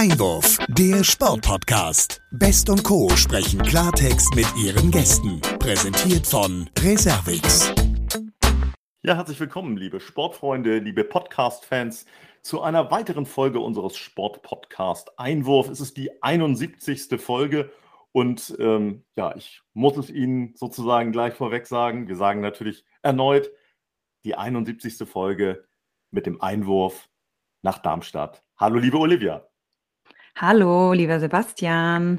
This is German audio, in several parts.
Einwurf, der Sportpodcast. Best und Co. sprechen Klartext mit ihren Gästen. Präsentiert von Reservix. Ja, herzlich willkommen, liebe Sportfreunde, liebe Podcast-Fans, zu einer weiteren Folge unseres Sportpodcast Einwurf. Es ist die 71. Folge und ähm, ja, ich muss es Ihnen sozusagen gleich vorweg sagen. Wir sagen natürlich erneut die 71. Folge mit dem Einwurf nach Darmstadt. Hallo, liebe Olivia. Hallo, lieber Sebastian.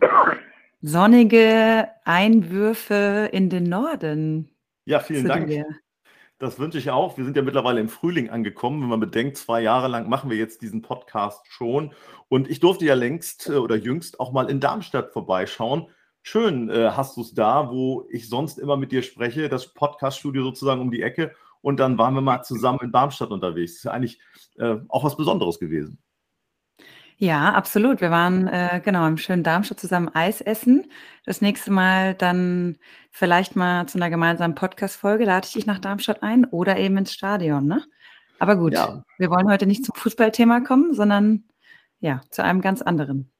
Sonnige Einwürfe in den Norden. Ja, vielen Dank. Dir. Das wünsche ich auch. Wir sind ja mittlerweile im Frühling angekommen. Wenn man bedenkt, zwei Jahre lang machen wir jetzt diesen Podcast schon. Und ich durfte ja längst äh, oder jüngst auch mal in Darmstadt vorbeischauen. Schön äh, hast du es da, wo ich sonst immer mit dir spreche, das Podcaststudio sozusagen um die Ecke. Und dann waren wir mal zusammen in Darmstadt unterwegs. Das ist ja eigentlich äh, auch was Besonderes gewesen. Ja, absolut. Wir waren äh, genau im schönen Darmstadt zusammen Eis essen. Das nächste Mal dann vielleicht mal zu einer gemeinsamen Podcast-Folge. Lade ich dich nach Darmstadt ein oder eben ins Stadion, ne? Aber gut, ja. wir wollen heute nicht zum Fußballthema kommen, sondern ja, zu einem ganz anderen.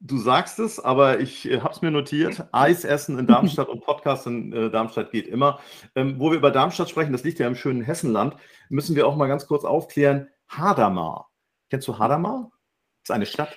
Du sagst es, aber ich äh, habe es mir notiert. Eis essen in Darmstadt und Podcast in äh, Darmstadt geht immer. Ähm, wo wir über Darmstadt sprechen, das liegt ja im schönen Hessenland, müssen wir auch mal ganz kurz aufklären. Hadamar. Kennst du Hadamar? Ist eine Stadt?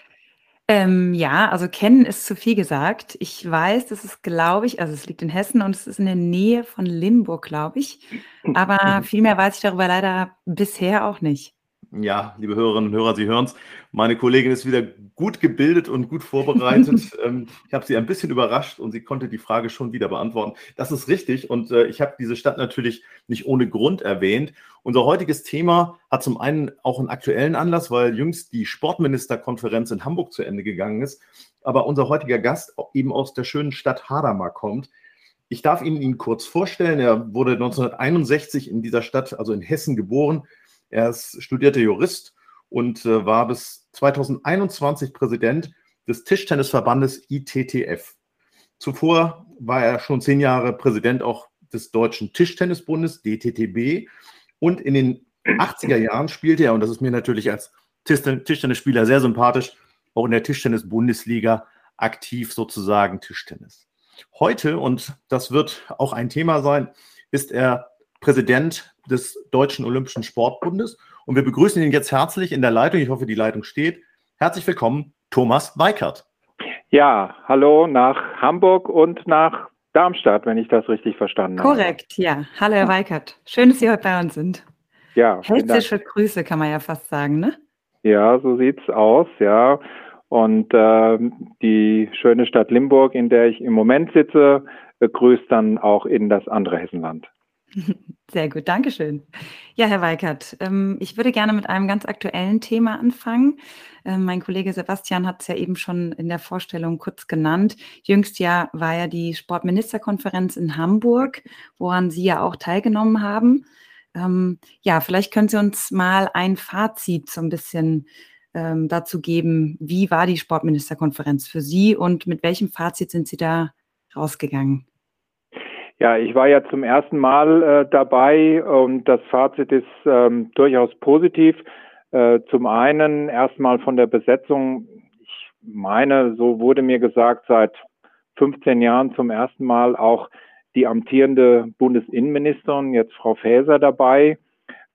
Ähm, ja, also kennen ist zu viel gesagt. Ich weiß, das ist, glaube ich, also es liegt in Hessen und es ist in der Nähe von Limburg, glaube ich. Aber mhm. viel mehr weiß ich darüber leider bisher auch nicht. Ja, liebe Hörerinnen und Hörer, Sie hören es. Meine Kollegin ist wieder gut gebildet und gut vorbereitet. Ähm, ich habe sie ein bisschen überrascht und sie konnte die Frage schon wieder beantworten. Das ist richtig und äh, ich habe diese Stadt natürlich nicht ohne Grund erwähnt. Unser heutiges Thema hat zum einen auch einen aktuellen Anlass, weil jüngst die Sportministerkonferenz in Hamburg zu Ende gegangen ist. Aber unser heutiger Gast eben aus der schönen Stadt Hadamar kommt. Ich darf Ihnen ihn kurz vorstellen. Er wurde 1961 in dieser Stadt, also in Hessen, geboren er ist studierter Jurist und äh, war bis 2021 Präsident des Tischtennisverbandes ITTF. Zuvor war er schon zehn Jahre Präsident auch des Deutschen Tischtennisbundes, DTTB. Und in den 80er Jahren spielte er, und das ist mir natürlich als Tischtennisspieler sehr sympathisch, auch in der Tischtennis-Bundesliga aktiv sozusagen Tischtennis. Heute, und das wird auch ein Thema sein, ist er Präsident des Deutschen Olympischen Sportbundes. Und wir begrüßen ihn jetzt herzlich in der Leitung. Ich hoffe, die Leitung steht. Herzlich willkommen, Thomas Weikert. Ja, hallo nach Hamburg und nach Darmstadt, wenn ich das richtig verstanden Korrekt, habe. Korrekt, ja. Hallo, Herr Weikert. Schön, dass Sie heute bei uns sind. Ja. Hessische Grüße, kann man ja fast sagen, ne? Ja, so sieht's aus, ja. Und äh, die schöne Stadt Limburg, in der ich im Moment sitze, grüßt dann auch in das andere Hessenland. Sehr gut, Dankeschön. Ja, Herr Weikert, ähm, ich würde gerne mit einem ganz aktuellen Thema anfangen. Ähm, mein Kollege Sebastian hat es ja eben schon in der Vorstellung kurz genannt. Jüngst ja war ja die Sportministerkonferenz in Hamburg, woran Sie ja auch teilgenommen haben. Ähm, ja, vielleicht können Sie uns mal ein Fazit so ein bisschen dazu geben. Wie war die Sportministerkonferenz für Sie und mit welchem Fazit sind Sie da rausgegangen? Ja, ich war ja zum ersten Mal äh, dabei und das Fazit ist ähm, durchaus positiv. Äh, zum einen erstmal von der Besetzung. Ich meine, so wurde mir gesagt, seit 15 Jahren zum ersten Mal auch die amtierende Bundesinnenministerin, jetzt Frau Faeser dabei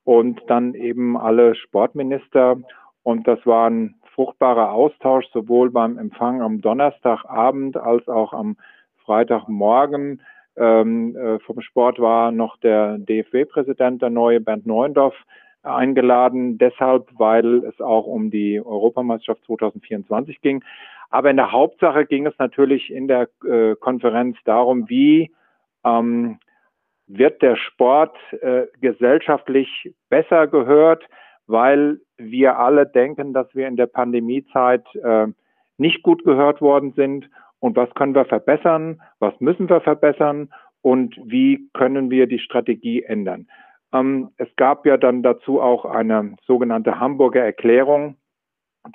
und dann eben alle Sportminister. Und das war ein fruchtbarer Austausch, sowohl beim Empfang am Donnerstagabend als auch am Freitagmorgen. Ähm, äh, vom Sport war noch der DFW-Präsident, der neue Bernd Neuendorf, eingeladen, deshalb, weil es auch um die Europameisterschaft 2024 ging. Aber in der Hauptsache ging es natürlich in der äh, Konferenz darum, wie ähm, wird der Sport äh, gesellschaftlich besser gehört, weil wir alle denken, dass wir in der Pandemiezeit äh, nicht gut gehört worden sind und was können wir verbessern, was müssen wir verbessern und wie können wir die Strategie ändern. Ähm, es gab ja dann dazu auch eine sogenannte Hamburger Erklärung,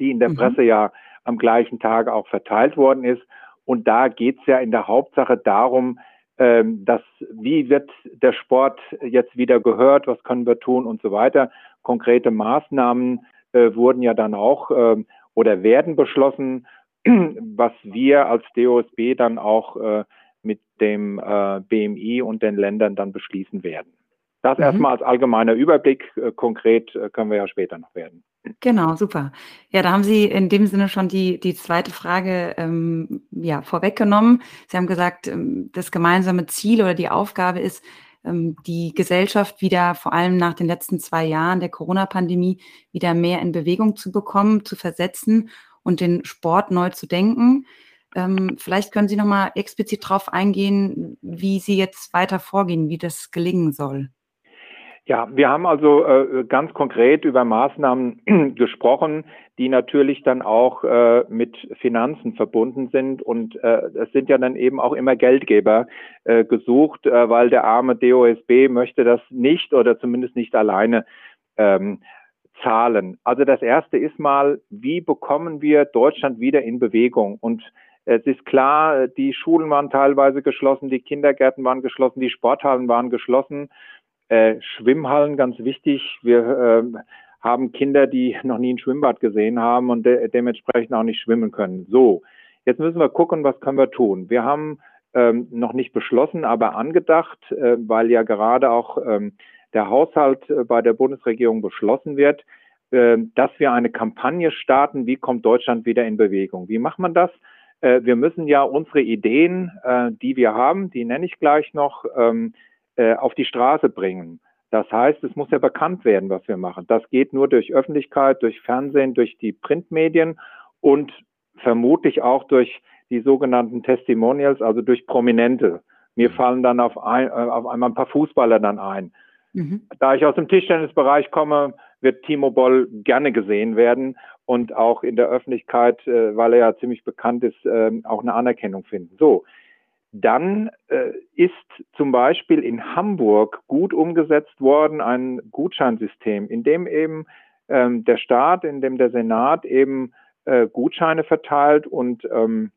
die in der mhm. Presse ja am gleichen Tag auch verteilt worden ist. Und da geht es ja in der Hauptsache darum, ähm, dass wie wird der Sport jetzt wieder gehört, was können wir tun und so weiter. Konkrete Maßnahmen äh, wurden ja dann auch äh, oder werden beschlossen, was wir als DOSB dann auch äh, mit dem äh, BMI und den Ländern dann beschließen werden. Das mhm. erstmal als allgemeiner Überblick. Äh, konkret können wir ja später noch werden. Genau, super. Ja, da haben Sie in dem Sinne schon die, die zweite Frage ähm, ja, vorweggenommen. Sie haben gesagt, ähm, das gemeinsame Ziel oder die Aufgabe ist, ähm, die Gesellschaft wieder, vor allem nach den letzten zwei Jahren der Corona-Pandemie, wieder mehr in Bewegung zu bekommen, zu versetzen und den Sport neu zu denken. Ähm, vielleicht können Sie noch mal explizit darauf eingehen, wie Sie jetzt weiter vorgehen, wie das gelingen soll. Ja, wir haben also äh, ganz konkret über Maßnahmen gesprochen, die natürlich dann auch äh, mit Finanzen verbunden sind. Und äh, es sind ja dann eben auch immer Geldgeber äh, gesucht, äh, weil der arme DOSB möchte das nicht oder zumindest nicht alleine ähm, zahlen. Also das erste ist mal, wie bekommen wir Deutschland wieder in Bewegung? Und es ist klar, die Schulen waren teilweise geschlossen, die Kindergärten waren geschlossen, die Sporthallen waren geschlossen. Äh, Schwimmhallen, ganz wichtig. Wir äh, haben Kinder, die noch nie ein Schwimmbad gesehen haben und de dementsprechend auch nicht schwimmen können. So, jetzt müssen wir gucken, was können wir tun. Wir haben ähm, noch nicht beschlossen, aber angedacht, äh, weil ja gerade auch ähm, der Haushalt äh, bei der Bundesregierung beschlossen wird, äh, dass wir eine Kampagne starten, wie kommt Deutschland wieder in Bewegung. Wie macht man das? Äh, wir müssen ja unsere Ideen, die wir haben, die nenne ich gleich noch, ähm, äh, auf die Straße bringen. Das heißt, es muss ja bekannt werden, was wir machen. Das geht nur durch Öffentlichkeit, durch Fernsehen, durch die Printmedien und vermutlich auch durch die sogenannten Testimonials, also durch Prominente. Mir mhm. fallen dann auf, ein, auf einmal ein paar Fußballer dann ein. Mhm. Da ich aus dem Tischtennisbereich komme, wird Timo Boll gerne gesehen werden und auch in der Öffentlichkeit, äh, weil er ja ziemlich bekannt ist, äh, auch eine Anerkennung finden. So, dann äh, ist zum Beispiel in Hamburg gut umgesetzt worden ein Gutscheinsystem, in dem eben ähm, der Staat, in dem der Senat eben äh, Gutscheine verteilt und ähm,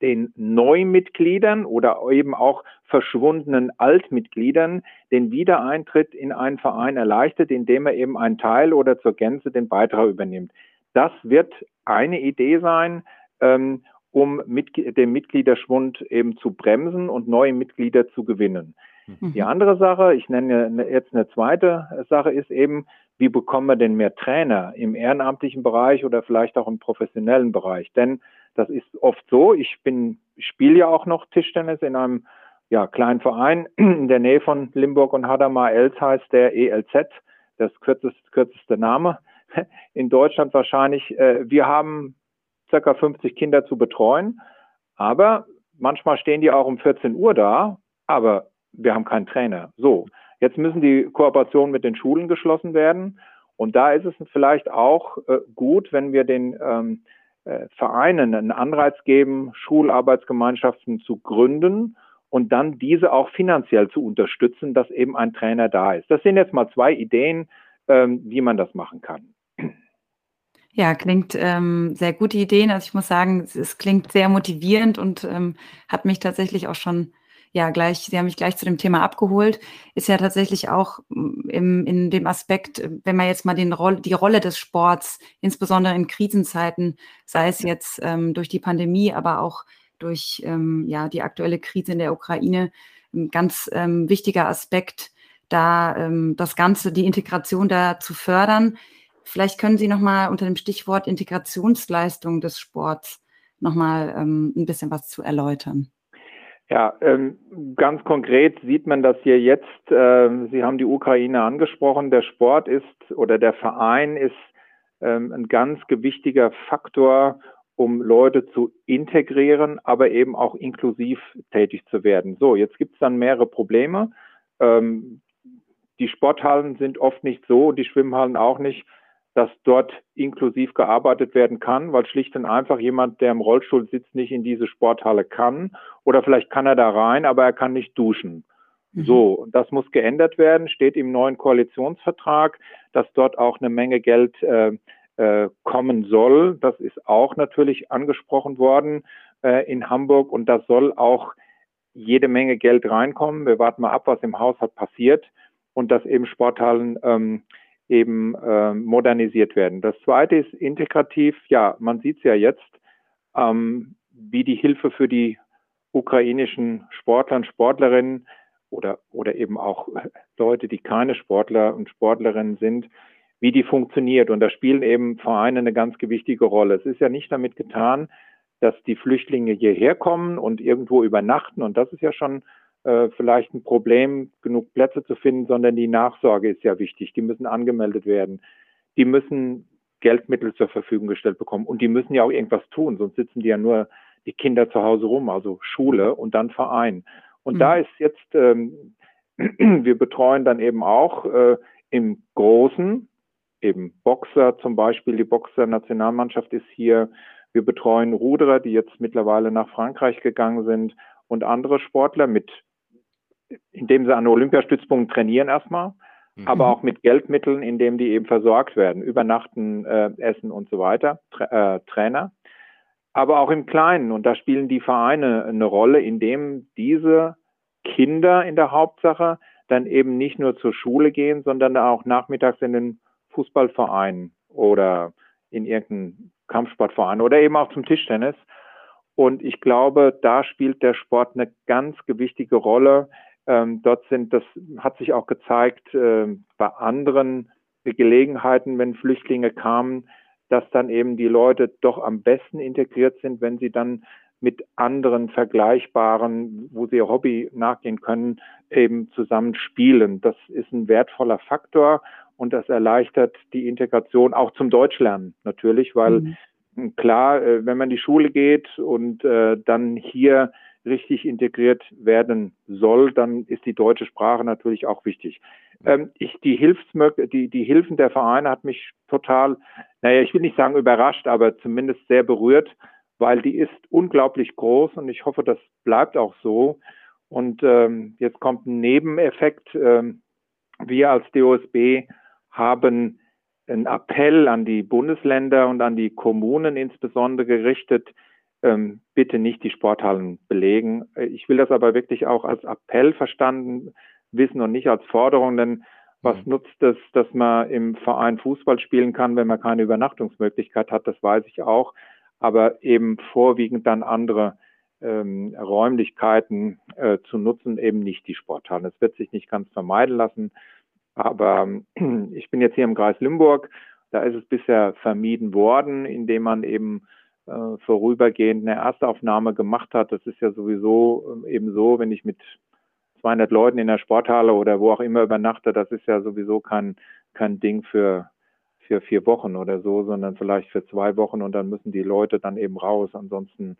den Neumitgliedern oder eben auch verschwundenen Altmitgliedern den Wiedereintritt in einen Verein erleichtert, indem er eben einen Teil oder zur Gänze den Beitrag übernimmt. Das wird eine Idee sein, ähm, um mit, den Mitgliederschwund eben zu bremsen und neue Mitglieder zu gewinnen. Mhm. Die andere Sache, ich nenne ne, jetzt eine zweite Sache, ist eben, wie bekommen wir denn mehr Trainer im ehrenamtlichen Bereich oder vielleicht auch im professionellen Bereich? Denn das ist oft so, ich bin, spiele ja auch noch Tischtennis in einem ja, kleinen Verein in der Nähe von Limburg und Hadamar. Els heißt der ELZ, das kürzeste, kürzeste Name in Deutschland wahrscheinlich. Äh, wir haben circa 50 Kinder zu betreuen. Aber manchmal stehen die auch um 14 Uhr da, aber wir haben keinen Trainer. So, jetzt müssen die Kooperationen mit den Schulen geschlossen werden. Und da ist es vielleicht auch äh, gut, wenn wir den ähm, äh, Vereinen einen Anreiz geben, Schularbeitsgemeinschaften zu gründen und dann diese auch finanziell zu unterstützen, dass eben ein Trainer da ist. Das sind jetzt mal zwei Ideen, ähm, wie man das machen kann. Ja, klingt ähm, sehr gute Ideen. Also ich muss sagen, es, es klingt sehr motivierend und ähm, hat mich tatsächlich auch schon, ja, gleich, Sie haben mich gleich zu dem Thema abgeholt. Ist ja tatsächlich auch mm, im, in dem Aspekt, wenn man jetzt mal den Roll, die Rolle des Sports, insbesondere in Krisenzeiten, sei es jetzt ähm, durch die Pandemie, aber auch durch ähm, ja, die aktuelle Krise in der Ukraine, ein ganz ähm, wichtiger Aspekt, da ähm, das Ganze, die Integration da zu fördern. Vielleicht können Sie noch mal unter dem Stichwort Integrationsleistung des Sports noch mal ähm, ein bisschen was zu erläutern. Ja, ähm, ganz konkret sieht man das hier jetzt. Äh, Sie haben die Ukraine angesprochen. Der Sport ist oder der Verein ist ähm, ein ganz gewichtiger Faktor, um Leute zu integrieren, aber eben auch inklusiv tätig zu werden. So, jetzt gibt es dann mehrere Probleme. Ähm, die Sporthallen sind oft nicht so, die Schwimmhallen auch nicht dass dort inklusiv gearbeitet werden kann, weil schlicht und einfach jemand, der im Rollstuhl sitzt, nicht in diese Sporthalle kann. Oder vielleicht kann er da rein, aber er kann nicht duschen. Mhm. So, das muss geändert werden, steht im neuen Koalitionsvertrag, dass dort auch eine Menge Geld äh, äh, kommen soll. Das ist auch natürlich angesprochen worden äh, in Hamburg und das soll auch jede Menge Geld reinkommen. Wir warten mal ab, was im Haushalt passiert und dass eben Sporthallen ähm, eben äh, modernisiert werden. Das zweite ist integrativ. Ja, man sieht es ja jetzt, ähm, wie die Hilfe für die ukrainischen Sportler und Sportlerinnen oder, oder eben auch Leute, die keine Sportler und Sportlerinnen sind, wie die funktioniert. Und da spielen eben Vereine eine ganz gewichtige Rolle. Es ist ja nicht damit getan, dass die Flüchtlinge hierher kommen und irgendwo übernachten. Und das ist ja schon äh, vielleicht ein Problem, genug Plätze zu finden, sondern die Nachsorge ist ja wichtig. Die müssen angemeldet werden. Die müssen Geldmittel zur Verfügung gestellt bekommen. Und die müssen ja auch irgendwas tun, sonst sitzen die ja nur die Kinder zu Hause rum, also Schule und dann Verein. Und mhm. da ist jetzt, ähm, wir betreuen dann eben auch äh, im Großen, eben Boxer zum Beispiel, die Boxer-Nationalmannschaft ist hier. Wir betreuen Ruderer, die jetzt mittlerweile nach Frankreich gegangen sind und andere Sportler mit, indem sie an Olympiastützpunkten trainieren erstmal, mhm. aber auch mit Geldmitteln, indem die eben versorgt werden, übernachten, äh, essen und so weiter, Tra äh, Trainer. Aber auch im Kleinen, und da spielen die Vereine eine Rolle, indem diese Kinder in der Hauptsache dann eben nicht nur zur Schule gehen, sondern auch nachmittags in den Fußballverein oder in irgendeinen Kampfsportverein oder eben auch zum Tischtennis. Und ich glaube, da spielt der Sport eine ganz gewichtige Rolle. Ähm, dort sind, das hat sich auch gezeigt äh, bei anderen Gelegenheiten, wenn Flüchtlinge kamen, dass dann eben die Leute doch am besten integriert sind, wenn sie dann mit anderen vergleichbaren, wo sie ihr Hobby nachgehen können, eben zusammen spielen. Das ist ein wertvoller Faktor und das erleichtert die Integration auch zum Deutschlernen natürlich, weil mhm. klar, äh, wenn man die Schule geht und äh, dann hier richtig integriert werden soll, dann ist die deutsche Sprache natürlich auch wichtig. Ähm, ich, die, Hilfsmög die, die Hilfen der Vereine hat mich total, naja, ich will nicht sagen überrascht, aber zumindest sehr berührt, weil die ist unglaublich groß und ich hoffe, das bleibt auch so. Und ähm, jetzt kommt ein Nebeneffekt. Ähm, wir als DOSB haben einen Appell an die Bundesländer und an die Kommunen insbesondere gerichtet, ähm, bitte nicht die Sporthallen belegen. Ich will das aber wirklich auch als Appell verstanden wissen und nicht als Forderung, denn was mhm. nutzt es, dass man im Verein Fußball spielen kann, wenn man keine Übernachtungsmöglichkeit hat, das weiß ich auch, aber eben vorwiegend dann andere ähm, Räumlichkeiten äh, zu nutzen, eben nicht die Sporthallen. Es wird sich nicht ganz vermeiden lassen, aber äh, ich bin jetzt hier im Kreis Limburg, da ist es bisher vermieden worden, indem man eben äh, vorübergehend eine Erstaufnahme gemacht hat. Das ist ja sowieso äh, eben so, wenn ich mit 200 Leuten in der Sporthalle oder wo auch immer übernachte, das ist ja sowieso kein, kein Ding für, für vier Wochen oder so, sondern vielleicht für zwei Wochen und dann müssen die Leute dann eben raus. Ansonsten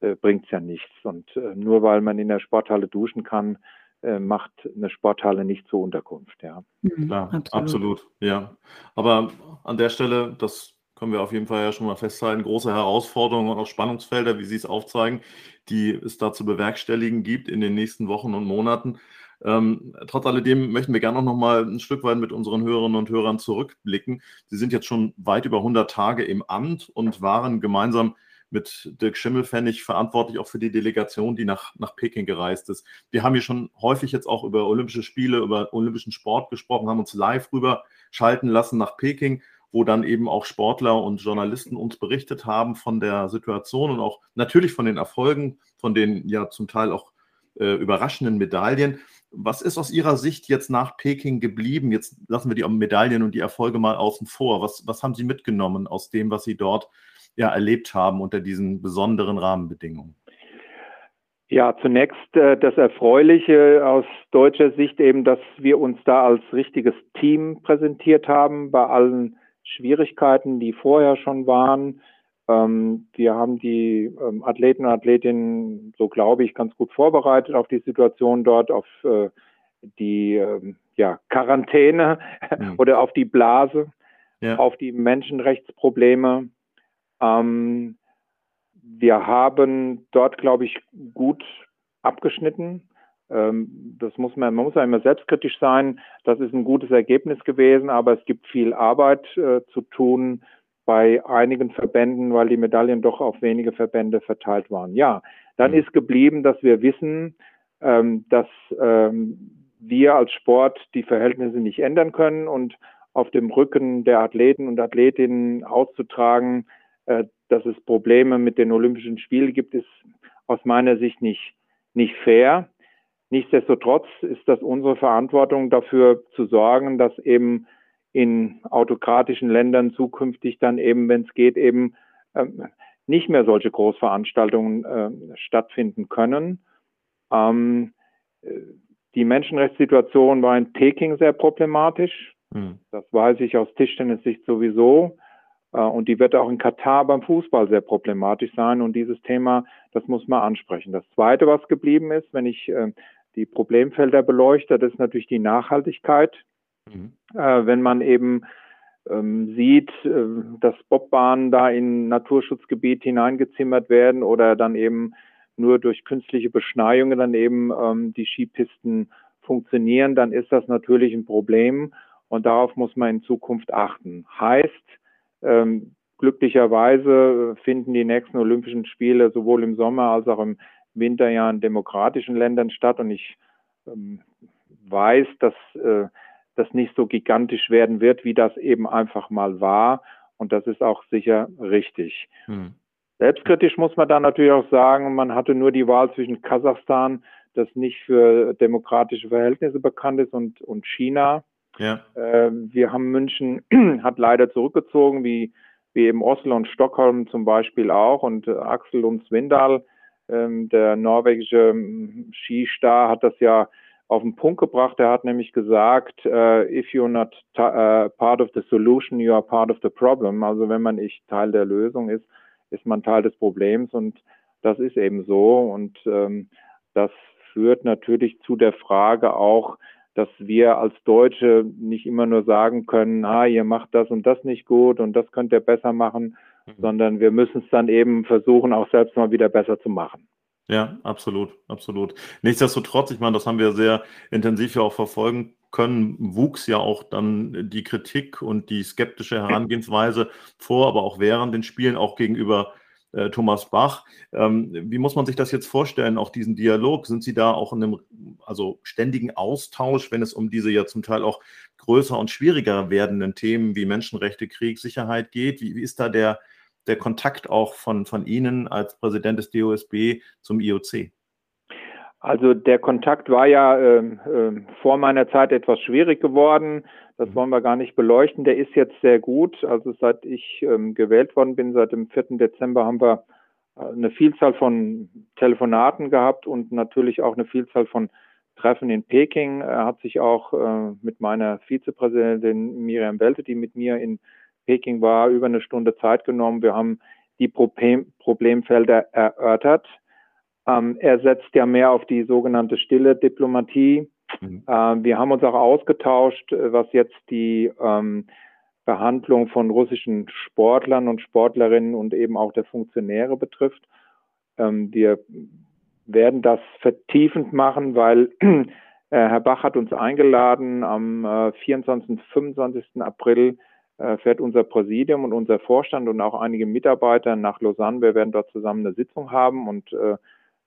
äh, bringt es ja nichts. Und äh, nur weil man in der Sporthalle duschen kann, äh, macht eine Sporthalle nicht zur Unterkunft. Ja. Mhm, Klar, absolut. absolut. Ja. Aber an der Stelle, das können wir auf jeden Fall ja schon mal festhalten, große Herausforderungen und auch Spannungsfelder, wie Sie es aufzeigen, die es da zu bewerkstelligen gibt in den nächsten Wochen und Monaten. Ähm, trotz alledem möchten wir gerne noch mal ein Stück weit mit unseren Hörerinnen und Hörern zurückblicken. Sie sind jetzt schon weit über 100 Tage im Amt und waren gemeinsam mit Dirk Schimmelfennig verantwortlich auch für die Delegation, die nach, nach Peking gereist ist. Wir haben hier schon häufig jetzt auch über Olympische Spiele, über olympischen Sport gesprochen, haben uns live rüber schalten lassen nach Peking wo dann eben auch Sportler und Journalisten uns berichtet haben von der Situation und auch natürlich von den Erfolgen, von den ja zum Teil auch äh, überraschenden Medaillen. Was ist aus Ihrer Sicht jetzt nach Peking geblieben? Jetzt lassen wir die Medaillen und die Erfolge mal außen vor. Was, was haben Sie mitgenommen aus dem, was Sie dort ja, erlebt haben unter diesen besonderen Rahmenbedingungen? Ja, zunächst äh, das Erfreuliche aus deutscher Sicht eben, dass wir uns da als richtiges Team präsentiert haben bei allen Schwierigkeiten, die vorher schon waren. Ähm, wir haben die ähm, Athleten und Athletinnen, so glaube ich, ganz gut vorbereitet auf die Situation dort, auf äh, die ähm, ja, Quarantäne ja. oder auf die Blase, ja. auf die Menschenrechtsprobleme. Ähm, wir haben dort, glaube ich, gut abgeschnitten. Ähm, das muss man, man muss ja immer selbstkritisch sein. Das ist ein gutes Ergebnis gewesen, aber es gibt viel Arbeit äh, zu tun bei einigen Verbänden, weil die Medaillen doch auf wenige Verbände verteilt waren. Ja, dann mhm. ist geblieben, dass wir wissen, ähm, dass ähm, wir als Sport die Verhältnisse nicht ändern können und auf dem Rücken der Athleten und Athletinnen auszutragen, äh, dass es Probleme mit den Olympischen Spielen gibt, ist aus meiner Sicht nicht, nicht fair. Nichtsdestotrotz ist das unsere Verantwortung, dafür zu sorgen, dass eben in autokratischen Ländern zukünftig dann eben, wenn es geht, eben ähm, nicht mehr solche Großveranstaltungen äh, stattfinden können. Ähm, die Menschenrechtssituation war in Peking sehr problematisch. Mhm. Das weiß ich aus Tischtennis-Sicht sowieso. Äh, und die wird auch in Katar beim Fußball sehr problematisch sein. Und dieses Thema, das muss man ansprechen. Das Zweite, was geblieben ist, wenn ich äh, die Problemfelder beleuchte, das ist natürlich die Nachhaltigkeit. Mhm. Äh, wenn man eben ähm, sieht, dass Bobbahnen da in Naturschutzgebiet hineingezimmert werden oder dann eben nur durch künstliche Beschneiungen dann eben ähm, die Skipisten funktionieren, dann ist das natürlich ein Problem und darauf muss man in Zukunft achten. Heißt, ähm, glücklicherweise finden die nächsten Olympischen Spiele sowohl im Sommer als auch im Winter ja in demokratischen Ländern statt und ich ähm, weiß, dass äh, das nicht so gigantisch werden wird, wie das eben einfach mal war und das ist auch sicher richtig. Hm. Selbstkritisch muss man dann natürlich auch sagen, man hatte nur die Wahl zwischen Kasachstan, das nicht für demokratische Verhältnisse bekannt ist, und, und China. Ja. Äh, wir haben München hat leider zurückgezogen, wie, wie eben Oslo und Stockholm zum Beispiel auch. Und äh, Axel und Svindal, äh, der norwegische ähm, Skistar, hat das ja auf den Punkt gebracht. Er hat nämlich gesagt, uh, if you're not uh, part of the solution, you are part of the problem. Also wenn man nicht Teil der Lösung ist, ist man Teil des Problems und das ist eben so. Und ähm, das führt natürlich zu der Frage auch, dass wir als Deutsche nicht immer nur sagen können, ah, ihr macht das und das nicht gut und das könnt ihr besser machen. Sondern wir müssen es dann eben versuchen, auch selbst mal wieder besser zu machen. Ja, absolut, absolut. Nichtsdestotrotz, ich meine, das haben wir sehr intensiv ja auch verfolgen können, wuchs ja auch dann die Kritik und die skeptische Herangehensweise vor, aber auch während den Spielen, auch gegenüber äh, Thomas Bach. Ähm, wie muss man sich das jetzt vorstellen, auch diesen Dialog? Sind Sie da auch in einem also ständigen Austausch, wenn es um diese ja zum Teil auch größer und schwieriger werdenden Themen wie Menschenrechte, Krieg, Sicherheit geht? Wie, wie ist da der, der Kontakt auch von, von Ihnen als Präsident des DOSB zum IOC? Also der Kontakt war ja äh, äh, vor meiner Zeit etwas schwierig geworden. Das mhm. wollen wir gar nicht beleuchten. Der ist jetzt sehr gut. Also seit ich ähm, gewählt worden bin, seit dem 4. Dezember, haben wir äh, eine Vielzahl von Telefonaten gehabt und natürlich auch eine Vielzahl von Treffen in Peking. Er hat sich auch äh, mit meiner Vizepräsidentin Miriam Welte, die mit mir in Peking war, über eine Stunde Zeit genommen. Wir haben die Problem Problemfelder erörtert ähm, er setzt ja mehr auf die sogenannte stille Diplomatie. Mhm. Ähm, wir haben uns auch ausgetauscht, äh, was jetzt die ähm, Behandlung von russischen Sportlern und Sportlerinnen und eben auch der Funktionäre betrifft. Ähm, wir werden das vertiefend machen, weil äh, Herr Bach hat uns eingeladen. Am äh, 24. und 25. April fährt unser Präsidium und unser Vorstand und auch einige Mitarbeiter nach Lausanne. Wir werden dort zusammen eine Sitzung haben und äh,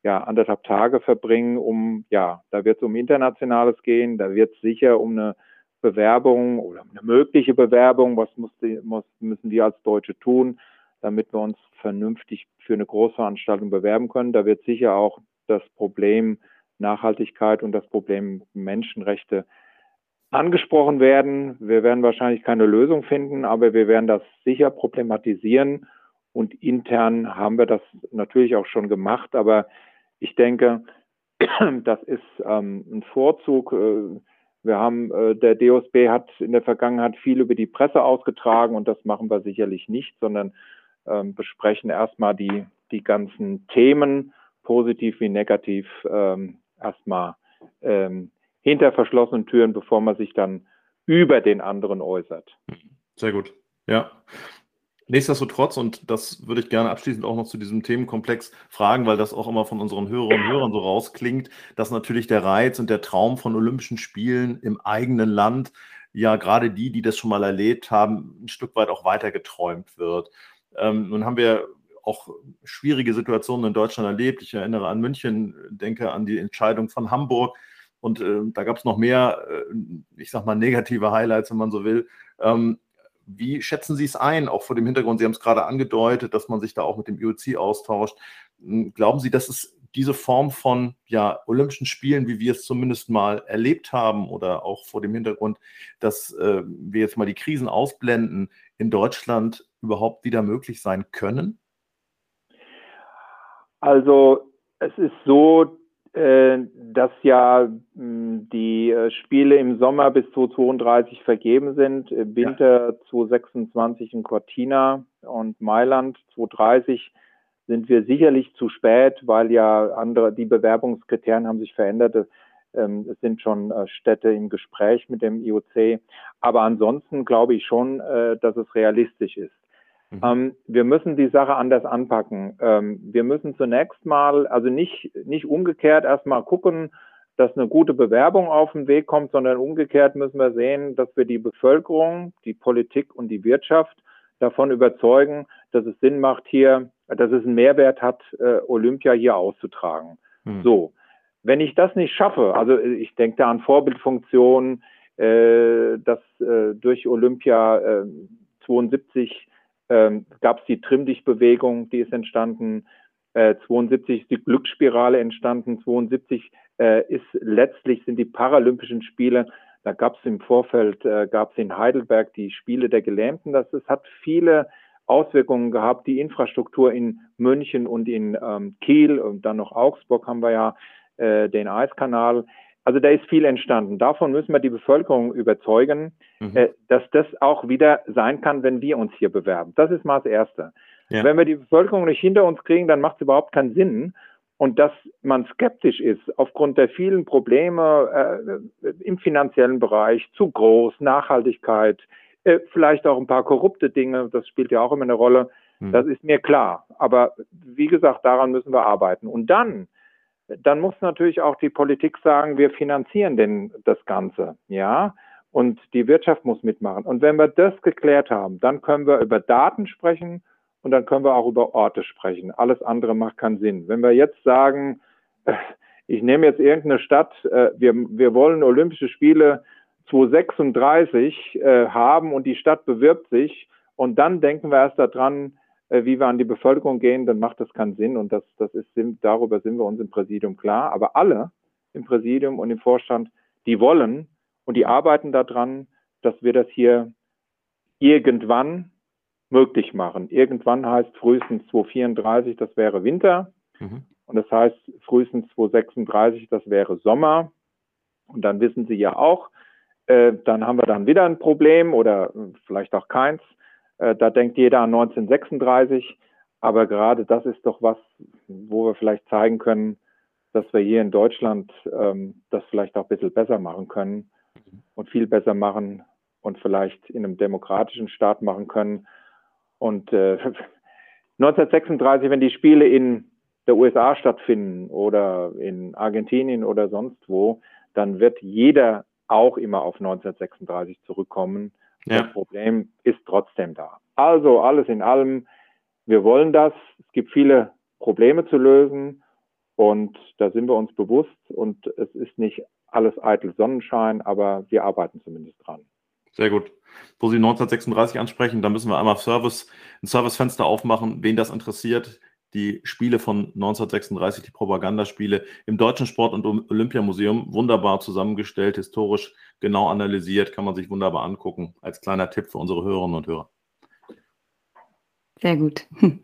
ja, anderthalb Tage verbringen, um, ja, da wird es um Internationales gehen, da wird es sicher um eine Bewerbung oder eine mögliche Bewerbung, was muss die, muss, müssen wir als Deutsche tun, damit wir uns vernünftig für eine Großveranstaltung bewerben können. Da wird sicher auch das Problem Nachhaltigkeit und das Problem Menschenrechte angesprochen werden. Wir werden wahrscheinlich keine Lösung finden, aber wir werden das sicher problematisieren. Und intern haben wir das natürlich auch schon gemacht, aber ich denke, das ist ähm, ein Vorzug. Äh, wir haben, äh, der DOSB hat in der Vergangenheit viel über die Presse ausgetragen und das machen wir sicherlich nicht, sondern ähm, besprechen erstmal die, die ganzen Themen, positiv wie negativ, ähm, erstmal ähm, hinter verschlossenen Türen, bevor man sich dann über den anderen äußert. Sehr gut. Ja. Nichtsdestotrotz, und das würde ich gerne abschließend auch noch zu diesem Themenkomplex fragen, weil das auch immer von unseren Hörerinnen und Hörern so rausklingt, dass natürlich der Reiz und der Traum von Olympischen Spielen im eigenen Land ja gerade die, die das schon mal erlebt haben, ein Stück weit auch weiter geträumt wird. Ähm, nun haben wir auch schwierige Situationen in Deutschland erlebt. Ich erinnere an München, denke an die Entscheidung von Hamburg. Und äh, da gab es noch mehr, äh, ich sag mal, negative Highlights, wenn man so will, Ähm, wie schätzen Sie es ein, auch vor dem Hintergrund, Sie haben es gerade angedeutet, dass man sich da auch mit dem IOC austauscht. Hm, glauben Sie, dass es diese Form von ja, Olympischen Spielen, wie wir es zumindest mal erlebt haben, oder auch vor dem Hintergrund, dass äh, wir jetzt mal die Krisen ausblenden, in Deutschland überhaupt wieder möglich sein können? Also es ist so, dass ja hm, die äh, Spiele im Sommer bis 2032 vergeben sind, im Winter ja. 2026 in Cortina und Mailand 2030 sind wir sicherlich zu spät, weil ja andere, die Bewerbungskriterien haben sich verändert. Ähm, es sind schon äh, Städte im Gespräch mit dem IOC. Aber ansonsten glaube ich schon, äh, dass es realistisch ist. Mhm. Ähm, wir müssen die Sache anders anpacken. Ähm, wir müssen zunächst mal, also nicht, nicht umgekehrt erstmal gucken, dass eine gute Bewerbung auf den Weg kommt, sondern umgekehrt müssen wir sehen, dass wir die Bevölkerung, die Politik und die Wirtschaft davon überzeugen, dass es Sinn macht, hier, dass es einen Mehrwert hat, äh, Olympia hier auszutragen. Mhm. So. Wenn ich das nicht schaffe, also ich denke da an Vorbildfunktionen, äh, dass äh, durch Olympia äh, 72 äh, gab es die Trimm-Dich-Bewegung, die ist entstanden. Äh, 72 ist die Glücksspirale entstanden. 72 äh, ist letztlich sind die Paralympischen Spiele. Da gab es im Vorfeld, äh, gab es in Heidelberg die Spiele der Gelähmten. Das, das hat viele Auswirkungen gehabt. Die Infrastruktur in München und in ähm, Kiel und dann noch Augsburg haben wir ja äh, den Eiskanal. Also da ist viel entstanden. Davon müssen wir die Bevölkerung überzeugen, mhm. äh, dass das auch wieder sein kann, wenn wir uns hier bewerben. Das ist mal das Erste. Ja. Wenn wir die Bevölkerung nicht hinter uns kriegen, dann macht es überhaupt keinen Sinn. Und dass man skeptisch ist aufgrund der vielen Probleme äh, im finanziellen Bereich, zu groß, Nachhaltigkeit, äh, vielleicht auch ein paar korrupte Dinge, das spielt ja auch immer eine Rolle, mhm. das ist mir klar. Aber wie gesagt, daran müssen wir arbeiten. Und dann dann muss natürlich auch die Politik sagen, wir finanzieren denn das Ganze, ja, und die Wirtschaft muss mitmachen. Und wenn wir das geklärt haben, dann können wir über Daten sprechen und dann können wir auch über Orte sprechen. Alles andere macht keinen Sinn. Wenn wir jetzt sagen, äh, ich nehme jetzt irgendeine Stadt, äh, wir, wir wollen Olympische Spiele 2036 äh, haben und die Stadt bewirbt sich und dann denken wir erst daran, wie wir an die Bevölkerung gehen, dann macht das keinen Sinn und das, das ist, darüber sind wir uns im Präsidium klar. Aber alle im Präsidium und im Vorstand, die wollen und die arbeiten daran, dass wir das hier irgendwann möglich machen. Irgendwann heißt frühestens 2034, das wäre Winter. Mhm. Und das heißt frühestens 2036, das wäre Sommer. Und dann wissen Sie ja auch, äh, dann haben wir dann wieder ein Problem oder äh, vielleicht auch keins. Äh, da denkt jeder an 1936, aber gerade das ist doch was, wo wir vielleicht zeigen können, dass wir hier in Deutschland ähm, das vielleicht auch ein bisschen besser machen können und viel besser machen und vielleicht in einem demokratischen Staat machen können. Und äh, 1936, wenn die Spiele in der USA stattfinden oder in Argentinien oder sonst wo, dann wird jeder auch immer auf 1936 zurückkommen. Ja. Das Problem ist trotzdem da. Also alles in allem, wir wollen das. Es gibt viele Probleme zu lösen und da sind wir uns bewusst und es ist nicht alles eitel Sonnenschein, aber wir arbeiten zumindest dran. Sehr gut. Wo Sie 1936 ansprechen, da müssen wir einmal Service, ein Servicefenster aufmachen, wen das interessiert die Spiele von 1936, die Propagandaspiele im Deutschen Sport- und Olympiamuseum, wunderbar zusammengestellt, historisch genau analysiert, kann man sich wunderbar angucken, als kleiner Tipp für unsere Hörerinnen und Hörer. Sehr gut.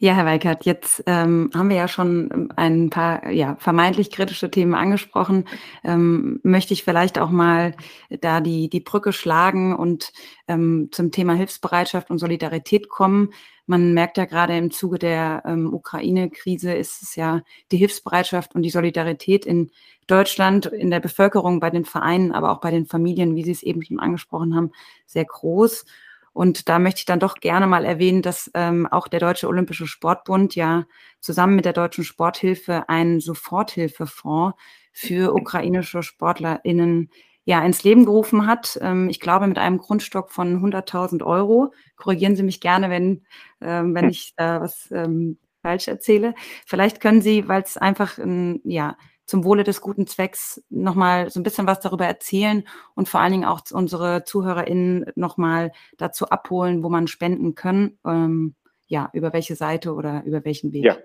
Ja, Herr Weikert, jetzt ähm, haben wir ja schon ein paar ja, vermeintlich kritische Themen angesprochen. Ähm, möchte ich vielleicht auch mal da die, die Brücke schlagen und ähm, zum Thema Hilfsbereitschaft und Solidarität kommen. Man merkt ja gerade im Zuge der ähm, Ukraine-Krise ist es ja die Hilfsbereitschaft und die Solidarität in Deutschland, in der Bevölkerung, bei den Vereinen, aber auch bei den Familien, wie Sie es eben schon angesprochen haben, sehr groß. Und da möchte ich dann doch gerne mal erwähnen, dass ähm, auch der Deutsche Olympische Sportbund ja zusammen mit der Deutschen Sporthilfe einen Soforthilfefonds für ukrainische SportlerInnen ja ins Leben gerufen hat. Ähm, ich glaube mit einem Grundstock von 100.000 Euro. Korrigieren Sie mich gerne, wenn, ähm, wenn ich da was ähm, falsch erzähle. Vielleicht können Sie, weil es einfach ein ja, zum Wohle des guten Zwecks nochmal so ein bisschen was darüber erzählen und vor allen Dingen auch unsere ZuhörerInnen nochmal dazu abholen, wo man spenden kann. Ähm, ja, über welche Seite oder über welchen Weg? Ja.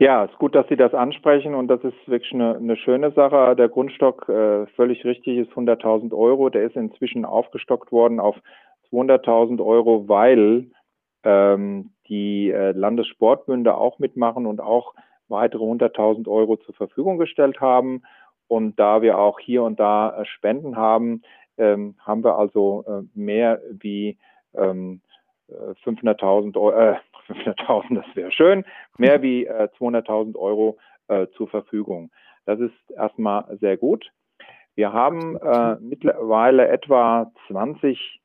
Ja, es ist gut, dass Sie das ansprechen und das ist wirklich eine, eine schöne Sache. Der Grundstock, äh, völlig richtig, ist 100.000 Euro. Der ist inzwischen aufgestockt worden auf 200.000 Euro, weil ähm, die äh, Landessportbünde auch mitmachen und auch weitere 100.000 Euro zur Verfügung gestellt haben. Und da wir auch hier und da äh, Spenden haben, ähm, haben wir also äh, mehr wie ähm, 500.000 Euro, äh, 500.000, das wäre schön, mehr wie äh, 200.000 Euro äh, zur Verfügung. Das ist erstmal sehr gut. Wir haben äh, mittlerweile etwa 20,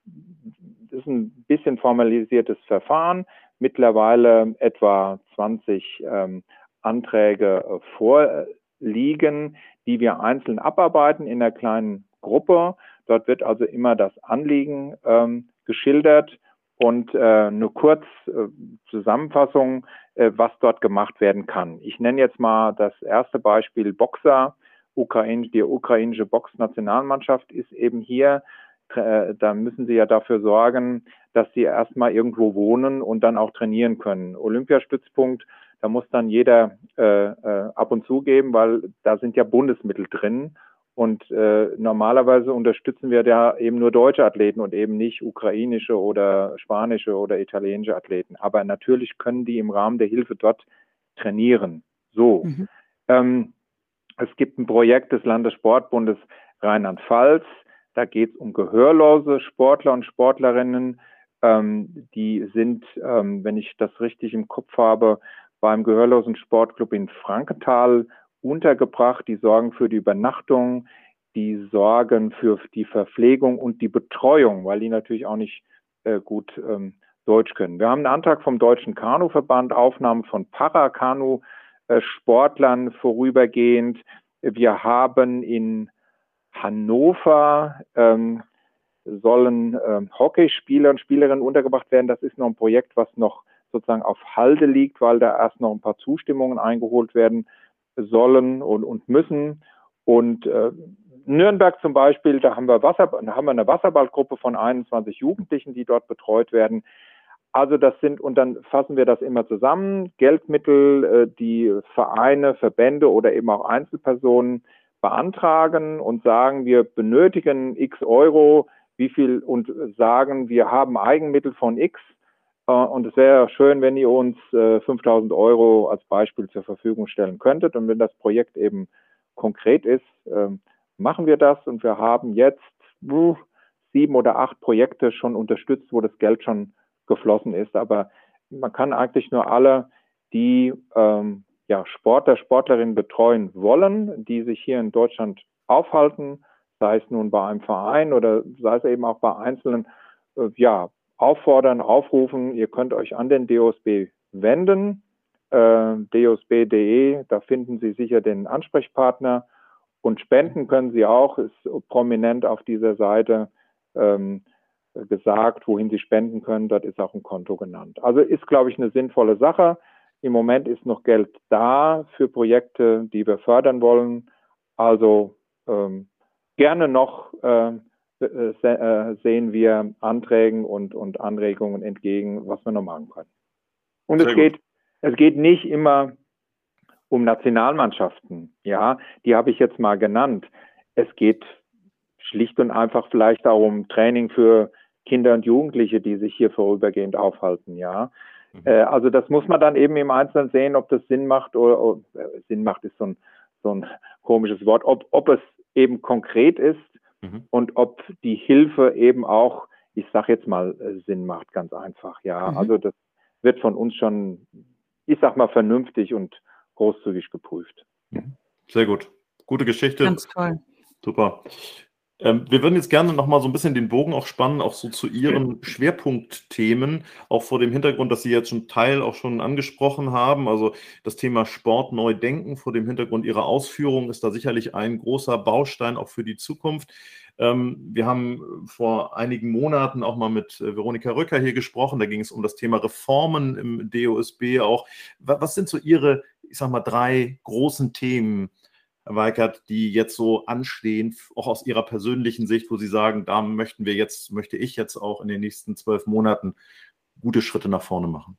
das ist ein bisschen formalisiertes Verfahren, mittlerweile etwa 20 ähm, Anträge äh, vorliegen, die wir einzeln abarbeiten in einer kleinen Gruppe. Dort wird also immer das Anliegen ähm, geschildert und äh, nur kurz äh, Zusammenfassung, äh, was dort gemacht werden kann. Ich nenne jetzt mal das erste Beispiel Boxer. Ukraine, die ukrainische Boxnationalmannschaft ist eben hier. Äh, da müssen sie ja dafür sorgen, dass sie erstmal irgendwo wohnen und dann auch trainieren können. Olympiastützpunkt, da muss dann jeder äh, äh, ab und zu geben, weil da sind ja Bundesmittel drin und äh, normalerweise unterstützen wir da eben nur deutsche Athleten und eben nicht ukrainische oder spanische oder italienische Athleten. Aber natürlich können die im Rahmen der Hilfe dort trainieren. So. Mhm. Ähm, es gibt ein Projekt des Landessportbundes Rheinland-Pfalz. Da geht es um gehörlose Sportler und Sportlerinnen. Ähm, die sind, ähm, wenn ich das richtig im Kopf habe, beim Gehörlosen Sportclub in Frankenthal untergebracht, die sorgen für die Übernachtung, die sorgen für die Verpflegung und die Betreuung, weil die natürlich auch nicht äh, gut ähm, Deutsch können. Wir haben einen Antrag vom Deutschen Kanuverband, Aufnahme von Parakanu-Sportlern vorübergehend. Wir haben in Hannover ähm, sollen ähm, Hockeyspieler und Spielerinnen untergebracht werden. Das ist noch ein Projekt, was noch sozusagen auf Halde liegt, weil da erst noch ein paar Zustimmungen eingeholt werden sollen und, und müssen. Und äh, Nürnberg zum Beispiel, da haben wir, Wasser, haben wir eine Wasserballgruppe von 21 Jugendlichen, die dort betreut werden. Also das sind, und dann fassen wir das immer zusammen, Geldmittel, äh, die Vereine, Verbände oder eben auch Einzelpersonen beantragen und sagen, wir benötigen x Euro, wie viel und sagen, wir haben Eigenmittel von x und es wäre schön, wenn ihr uns 5000 äh, Euro als Beispiel zur Verfügung stellen könntet. Und wenn das Projekt eben konkret ist, ähm, machen wir das. Und wir haben jetzt sieben oder acht Projekte schon unterstützt, wo das Geld schon geflossen ist. Aber man kann eigentlich nur alle, die ähm, ja, Sportler, Sportlerinnen betreuen wollen, die sich hier in Deutschland aufhalten, sei es nun bei einem Verein oder sei es eben auch bei einzelnen äh, ja, auffordern, aufrufen, ihr könnt euch an den DOSB wenden, äh, dosb.de, da finden Sie sicher den Ansprechpartner und spenden können Sie auch, ist prominent auf dieser Seite ähm, gesagt, wohin Sie spenden können, dort ist auch ein Konto genannt. Also ist, glaube ich, eine sinnvolle Sache. Im Moment ist noch Geld da für Projekte, die wir fördern wollen. Also ähm, gerne noch äh, sehen wir Anträgen und, und Anregungen entgegen, was wir noch machen können. Und es geht, es geht nicht immer um Nationalmannschaften. Ja, die habe ich jetzt mal genannt. Es geht schlicht und einfach vielleicht auch um Training für Kinder und Jugendliche, die sich hier vorübergehend aufhalten. Ja, mhm. äh, also das muss man dann eben im Einzelnen sehen, ob das Sinn macht oder, oder äh, Sinn macht ist so ein, so ein komisches Wort, ob, ob es eben konkret ist mhm. und ob die Hilfe eben auch, ich sage jetzt mal, äh, Sinn macht, ganz einfach. Ja, mhm. also das wird von uns schon, ich sag mal, vernünftig und großzügig geprüft. Mhm. Sehr gut. Gute Geschichte. Ganz toll. Super. Ähm, wir würden jetzt gerne noch mal so ein bisschen den Bogen auch spannen, auch so zu Ihren Schwerpunktthemen, auch vor dem Hintergrund, dass Sie jetzt schon Teil auch schon angesprochen haben. Also das Thema Sport neu denken, vor dem Hintergrund Ihrer Ausführungen ist da sicherlich ein großer Baustein auch für die Zukunft. Ähm, wir haben vor einigen Monaten auch mal mit äh, Veronika Röcker hier gesprochen. Da ging es um das Thema Reformen im DOSB auch. Was sind so Ihre, ich sag mal, drei großen Themen? Weikert, die jetzt so anstehen, auch aus Ihrer persönlichen Sicht, wo Sie sagen, da möchten wir jetzt, möchte ich jetzt auch in den nächsten zwölf Monaten gute Schritte nach vorne machen?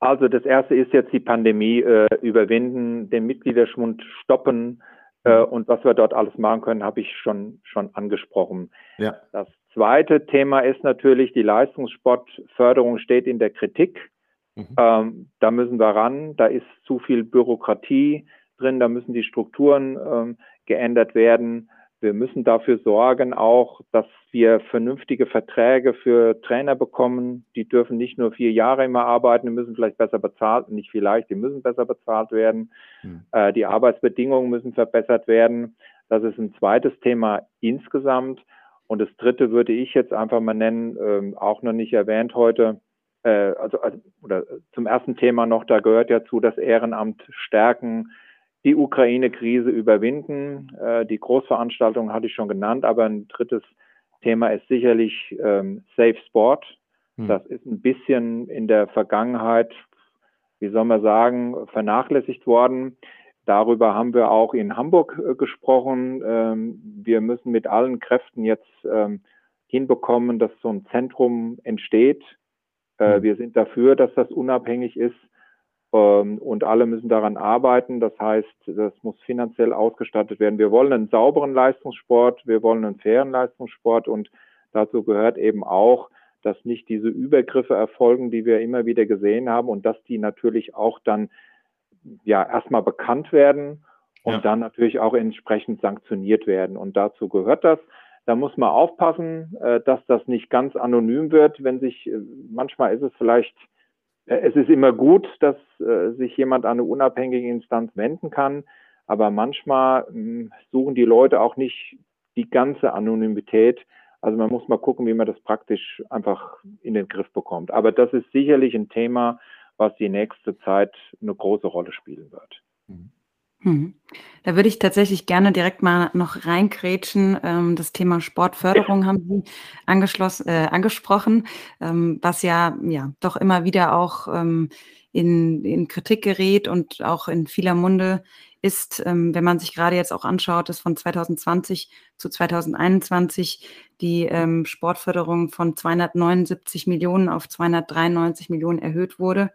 Also das erste ist jetzt die Pandemie äh, überwinden, den Mitgliederschwund stoppen äh, mhm. und was wir dort alles machen können, habe ich schon schon angesprochen. Ja. Das zweite Thema ist natürlich die Leistungssportförderung steht in der Kritik. Mhm. Ähm, da müssen wir ran. Da ist zu viel Bürokratie drin. Da müssen die Strukturen ähm, geändert werden. Wir müssen dafür sorgen auch, dass wir vernünftige Verträge für Trainer bekommen. Die dürfen nicht nur vier Jahre immer arbeiten, die müssen vielleicht besser bezahlt, nicht vielleicht, die müssen besser bezahlt werden. Hm. Äh, die Arbeitsbedingungen müssen verbessert werden. Das ist ein zweites Thema insgesamt. Und das dritte würde ich jetzt einfach mal nennen, ähm, auch noch nicht erwähnt heute. Äh, also, also, oder zum ersten Thema noch, da gehört ja zu das Ehrenamt stärken, die Ukraine-Krise überwinden. Äh, die Großveranstaltung hatte ich schon genannt, aber ein drittes Thema ist sicherlich ähm, Safe Sport. Hm. Das ist ein bisschen in der Vergangenheit, wie soll man sagen, vernachlässigt worden. Darüber haben wir auch in Hamburg äh, gesprochen. Ähm, wir müssen mit allen Kräften jetzt ähm, hinbekommen, dass so ein Zentrum entsteht. Äh, hm. wir sind dafür, dass das unabhängig ist. Ähm, und alle müssen daran arbeiten. Das heißt, das muss finanziell ausgestattet werden. Wir wollen einen sauberen Leistungssport, wir wollen einen fairen Leistungssport und dazu gehört eben auch, dass nicht diese Übergriffe erfolgen, die wir immer wieder gesehen haben und dass die natürlich auch dann ja erstmal bekannt werden und ja. dann natürlich auch entsprechend sanktioniert werden. Und dazu gehört das. Da muss man aufpassen, äh, dass das nicht ganz anonym wird, wenn sich, äh, manchmal ist es vielleicht es ist immer gut, dass äh, sich jemand an eine unabhängige Instanz wenden kann, aber manchmal hm, suchen die Leute auch nicht die ganze Anonymität. Also man muss mal gucken, wie man das praktisch einfach in den Griff bekommt. Aber das ist sicherlich ein Thema, was die nächste Zeit eine große Rolle spielen wird. Mhm. Mhm. Da würde ich tatsächlich gerne direkt mal noch reinkrätschen. Ähm, das Thema Sportförderung haben Sie angeschlossen, äh, angesprochen, ähm, was ja, ja doch immer wieder auch ähm, in, in Kritik gerät und auch in vieler Munde ist, wenn man sich gerade jetzt auch anschaut, dass von 2020 zu 2021 die Sportförderung von 279 Millionen auf 293 Millionen erhöht wurde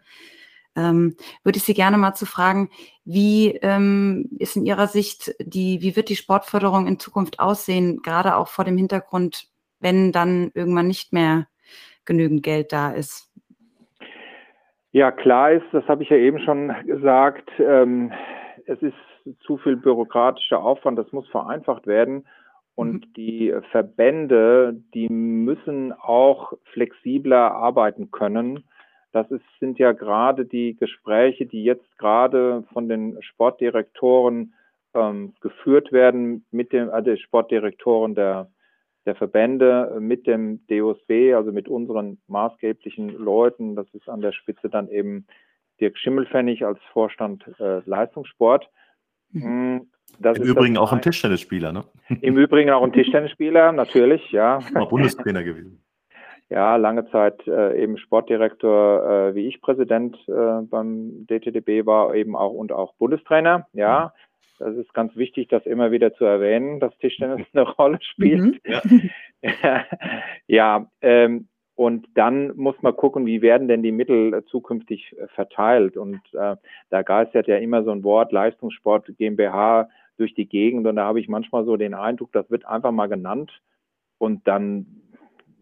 ähm, würde ich Sie gerne mal zu fragen, wie ähm, ist in Ihrer Sicht die, wie wird die Sportförderung in Zukunft aussehen, gerade auch vor dem Hintergrund, wenn dann irgendwann nicht mehr genügend Geld da ist? Ja, klar ist, das habe ich ja eben schon gesagt, ähm, es ist zu viel bürokratischer Aufwand, das muss vereinfacht werden. Und mhm. die Verbände, die müssen auch flexibler arbeiten können. Das ist, sind ja gerade die Gespräche, die jetzt gerade von den Sportdirektoren ähm, geführt werden mit dem, also Sportdirektoren der, der Verbände mit dem DOSB, also mit unseren maßgeblichen Leuten. Das ist an der Spitze dann eben Dirk Schimmelfennig als Vorstand äh, Leistungssport. Mhm. Hm, das Im Übrigen auch ein Tischtennisspieler, ne? Im Übrigen auch ein Tischtennisspieler, natürlich, ja. Mal Bundestrainer gewesen ja, lange Zeit äh, eben Sportdirektor, äh, wie ich Präsident äh, beim DTDB war, eben auch und auch Bundestrainer. Ja, das ist ganz wichtig, das immer wieder zu erwähnen, dass Tischtennis eine Rolle spielt. Mhm. Ja, ja ähm, und dann muss man gucken, wie werden denn die Mittel zukünftig verteilt. Und äh, da geistert ja immer so ein Wort Leistungssport GmbH durch die Gegend. Und da habe ich manchmal so den Eindruck, das wird einfach mal genannt. Und dann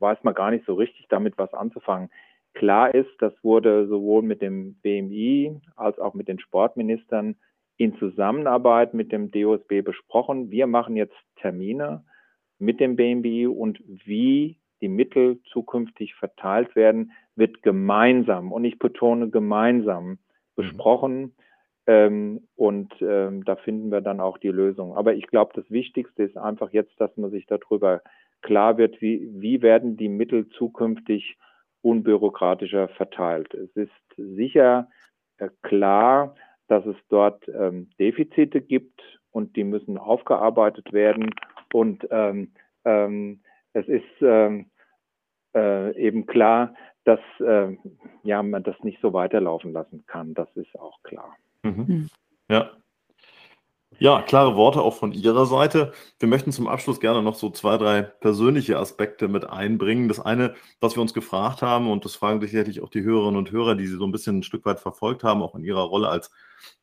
weiß man gar nicht so richtig damit was anzufangen. Klar ist, das wurde sowohl mit dem BMI als auch mit den Sportministern in Zusammenarbeit mit dem DOSB besprochen. Wir machen jetzt Termine mit dem BMI und wie die Mittel zukünftig verteilt werden, wird gemeinsam, und ich betone gemeinsam, mhm. besprochen. Ähm, und ähm, da finden wir dann auch die Lösung. Aber ich glaube, das Wichtigste ist einfach jetzt, dass man sich darüber klar wird, wie, wie werden die Mittel zukünftig unbürokratischer verteilt. Es ist sicher äh, klar, dass es dort ähm, Defizite gibt und die müssen aufgearbeitet werden. Und ähm, ähm, es ist ähm, äh, eben klar, dass äh, ja, man das nicht so weiterlaufen lassen kann. Das ist auch klar. Mhm. Hm. Ja. Ja, klare Worte auch von Ihrer Seite. Wir möchten zum Abschluss gerne noch so zwei, drei persönliche Aspekte mit einbringen. Das eine, was wir uns gefragt haben, und das fragen sicherlich auch die Hörerinnen und Hörer, die Sie so ein bisschen ein Stück weit verfolgt haben, auch in Ihrer Rolle als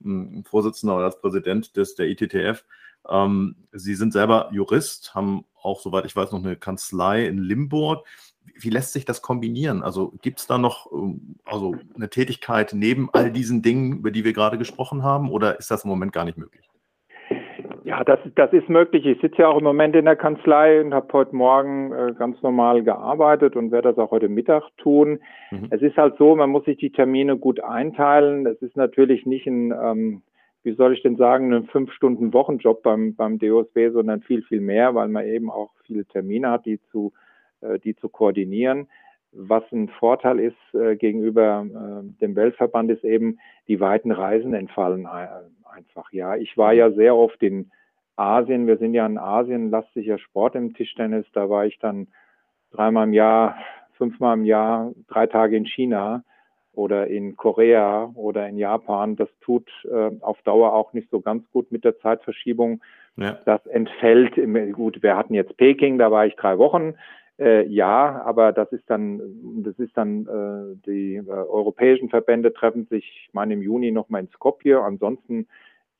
m, Vorsitzender oder als Präsident des, der ITTF. Ähm, Sie sind selber Jurist, haben auch, soweit ich weiß, noch eine Kanzlei in Limburg. Wie lässt sich das kombinieren? Also gibt es da noch ähm, also eine Tätigkeit neben all diesen Dingen, über die wir gerade gesprochen haben, oder ist das im Moment gar nicht möglich? Ja, das, das ist möglich. Ich sitze ja auch im Moment in der Kanzlei und habe heute Morgen äh, ganz normal gearbeitet und werde das auch heute Mittag tun. Mhm. Es ist halt so, man muss sich die Termine gut einteilen. Es ist natürlich nicht ein, ähm, wie soll ich denn sagen, ein fünf Stunden Wochenjob beim, beim DOSB, sondern viel, viel mehr, weil man eben auch viele Termine hat, die zu, äh, die zu koordinieren. Was ein Vorteil ist äh, gegenüber äh, dem Weltverband, ist eben, die weiten Reisen entfallen einfach. Ja, ich war ja sehr oft in Asien, wir sind ja in Asien, lastiger Sport im Tischtennis, da war ich dann dreimal im Jahr, fünfmal im Jahr, drei Tage in China oder in Korea oder in Japan. Das tut äh, auf Dauer auch nicht so ganz gut mit der Zeitverschiebung. Ja. Das entfällt. Im, gut, wir hatten jetzt Peking, da war ich drei Wochen. Äh, ja, aber das ist dann, das ist dann, äh, die äh, europäischen Verbände treffen sich, ich meine, im Juni nochmal in Skopje. Ansonsten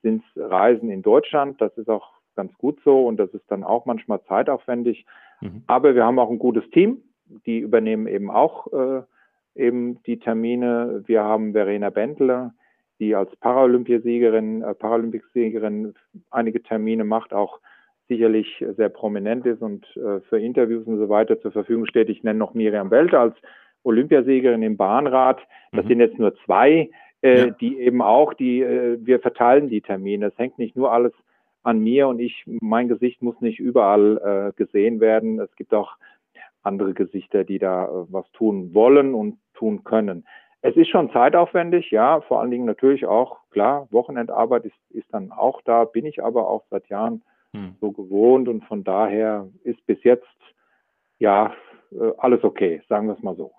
sind es Reisen in Deutschland. Das ist auch ganz gut so und das ist dann auch manchmal zeitaufwendig. Mhm. Aber wir haben auch ein gutes Team. Die übernehmen eben auch äh, eben die Termine. Wir haben Verena Bendler, die als Paralympiasiegerin, äh, Paralympicsiegerin einige Termine macht, auch sicherlich sehr prominent ist und äh, für Interviews und so weiter zur Verfügung steht. Ich nenne noch Miriam Welter als Olympiasiegerin im Bahnrad. Das mhm. sind jetzt nur zwei äh, ja. die eben auch, die, äh, wir verteilen die Termine. Es hängt nicht nur alles an mir und ich, mein Gesicht muss nicht überall äh, gesehen werden. Es gibt auch andere Gesichter, die da äh, was tun wollen und tun können. Es ist schon zeitaufwendig, ja, vor allen Dingen natürlich auch, klar, Wochenendarbeit ist, ist dann auch da, bin ich aber auch seit Jahren hm. so gewohnt und von daher ist bis jetzt, ja, äh, alles okay, sagen wir es mal so.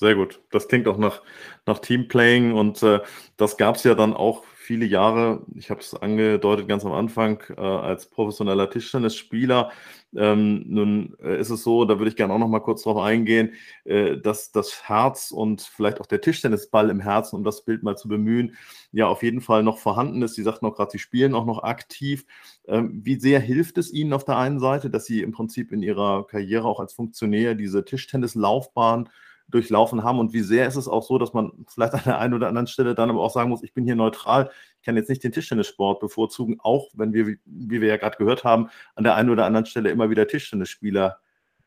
Sehr gut. Das klingt auch nach, nach Teamplaying und äh, das gab es ja dann auch viele Jahre, ich habe es angedeutet ganz am Anfang, äh, als professioneller Tischtennisspieler. Ähm, nun äh, ist es so, da würde ich gerne auch noch mal kurz drauf eingehen, äh, dass das Herz und vielleicht auch der Tischtennisball im Herzen, um das Bild mal zu bemühen, ja auf jeden Fall noch vorhanden ist. Sie sagten auch gerade, Sie spielen auch noch aktiv. Ähm, wie sehr hilft es Ihnen auf der einen Seite, dass Sie im Prinzip in Ihrer Karriere auch als Funktionär diese Tischtennislaufbahn durchlaufen haben und wie sehr ist es auch so, dass man vielleicht an der einen oder anderen Stelle dann aber auch sagen muss, ich bin hier neutral, ich kann jetzt nicht den Tischtennissport bevorzugen, auch wenn wir, wie wir ja gerade gehört haben, an der einen oder anderen Stelle immer wieder Tischtennisspieler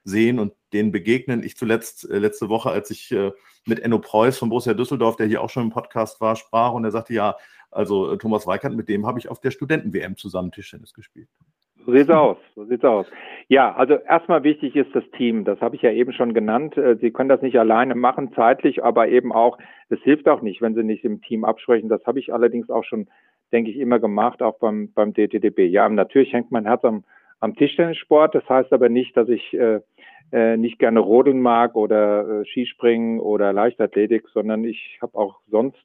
sehen und denen begegnen. Ich zuletzt äh, letzte Woche, als ich äh, mit Enno Preuß von Borussia Düsseldorf, der hier auch schon im Podcast war, sprach und er sagte, ja, also äh, Thomas Weikert, mit dem habe ich auf der Studenten-WM zusammen Tischtennis gespielt. So sieht's aus, so sieht's aus. Ja, also erstmal wichtig ist das Team. Das habe ich ja eben schon genannt. Äh, Sie können das nicht alleine machen, zeitlich, aber eben auch, es hilft auch nicht, wenn Sie nicht im Team absprechen. Das habe ich allerdings auch schon, denke ich, immer gemacht, auch beim, beim DTDB. Ja, natürlich hängt mein Herz am, am Tischtennissport. Das heißt aber nicht, dass ich äh, äh, nicht gerne rodeln mag oder äh, Skispringen oder Leichtathletik, sondern ich habe auch sonst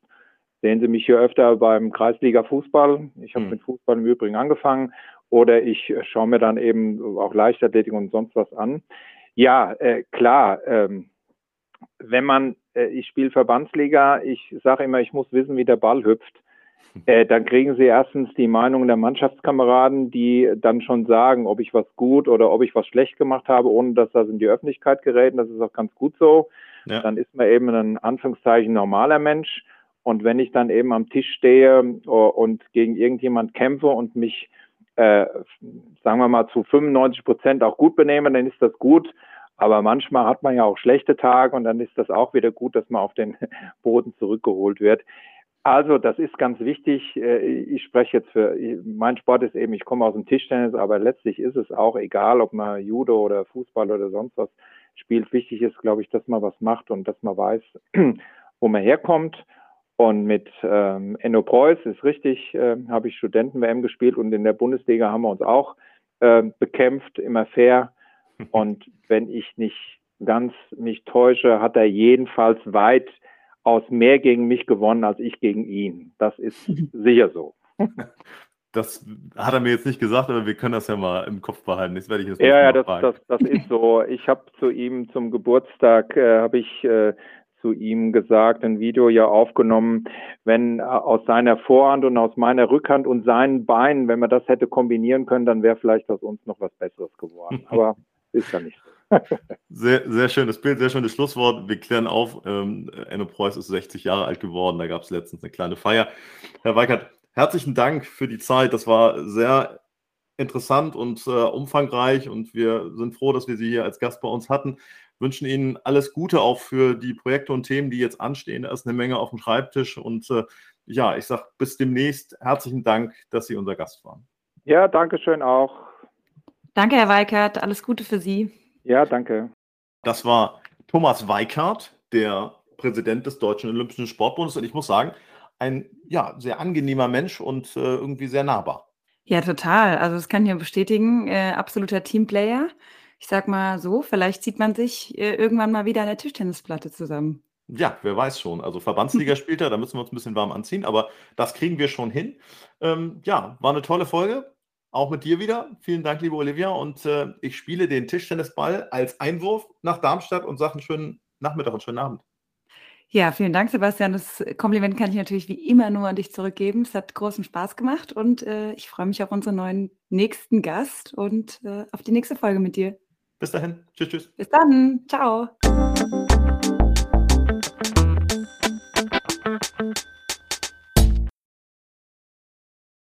sehen Sie mich hier öfter beim Kreisliga Fußball. Ich habe mhm. mit Fußball im Übrigen angefangen oder ich äh, schaue mir dann eben auch Leichtathletik und sonst was an. Ja, äh, klar, ähm, wenn man, äh, ich spiele Verbandsliga, ich sage immer, ich muss wissen, wie der Ball hüpft. Äh, dann kriegen Sie erstens die Meinung der Mannschaftskameraden, die dann schon sagen, ob ich was gut oder ob ich was schlecht gemacht habe, ohne dass das in die Öffentlichkeit gerät. Das ist auch ganz gut so. Ja. Dann ist man eben ein Anführungszeichen normaler Mensch. Und wenn ich dann eben am Tisch stehe und gegen irgendjemand kämpfe und mich äh, sagen wir mal, zu 95 Prozent auch gut benehmen, dann ist das gut. Aber manchmal hat man ja auch schlechte Tage und dann ist das auch wieder gut, dass man auf den Boden zurückgeholt wird. Also, das ist ganz wichtig. Äh, ich spreche jetzt für, mein Sport ist eben, ich komme aus dem Tischtennis, aber letztlich ist es auch egal, ob man Judo oder Fußball oder sonst was spielt. Wichtig ist, glaube ich, dass man was macht und dass man weiß, wo man herkommt. Und mit ähm, Enno Preuß ist richtig, äh, habe ich Studenten-WM gespielt und in der Bundesliga haben wir uns auch äh, bekämpft, immer fair. Und wenn ich nicht ganz mich täusche, hat er jedenfalls weit aus mehr gegen mich gewonnen als ich gegen ihn. Das ist sicher so. das hat er mir jetzt nicht gesagt, aber wir können das ja mal im Kopf behalten. Das werde ich jetzt Ja, ja, das, das, das, ist so. Ich habe zu ihm zum Geburtstag, äh, habe ich äh, zu ihm gesagt, ein Video ja aufgenommen, wenn äh, aus seiner Vorhand und aus meiner Rückhand und seinen Beinen, wenn man das hätte kombinieren können, dann wäre vielleicht aus uns noch was Besseres geworden. Aber ist ja nicht so. sehr, sehr schönes Bild, sehr schönes Schlusswort. Wir klären auf, ähm, Enno Preuß ist 60 Jahre alt geworden. Da gab es letztens eine kleine Feier. Herr Weikert, herzlichen Dank für die Zeit. Das war sehr interessant und äh, umfangreich und wir sind froh, dass wir Sie hier als Gast bei uns hatten. Wünschen Ihnen alles Gute auch für die Projekte und Themen, die jetzt anstehen. Da ist eine Menge auf dem Schreibtisch und äh, ja, ich sage bis demnächst. Herzlichen Dank, dass Sie unser Gast waren. Ja, danke schön auch. Danke, Herr Weikert. Alles Gute für Sie. Ja, danke. Das war Thomas Weikart, der Präsident des Deutschen Olympischen Sportbundes. Und ich muss sagen, ein ja, sehr angenehmer Mensch und äh, irgendwie sehr nahbar. Ja, total. Also das kann ich ja bestätigen. Äh, absoluter Teamplayer. Ich sag mal so, vielleicht sieht man sich äh, irgendwann mal wieder an der Tischtennisplatte zusammen. Ja, wer weiß schon. Also Verbandsliga spielt er, da müssen wir uns ein bisschen warm anziehen, aber das kriegen wir schon hin. Ähm, ja, war eine tolle Folge. Auch mit dir wieder. Vielen Dank, liebe Olivia. Und äh, ich spiele den Tischtennisball als Einwurf nach Darmstadt und sage einen schönen Nachmittag und schönen Abend. Ja, vielen Dank, Sebastian. Das Kompliment kann ich natürlich wie immer nur an dich zurückgeben. Es hat großen Spaß gemacht und äh, ich freue mich auf unseren neuen nächsten Gast und äh, auf die nächste Folge mit dir. Bis dahin. Tschüss, tschüss. Bis dann. Ciao.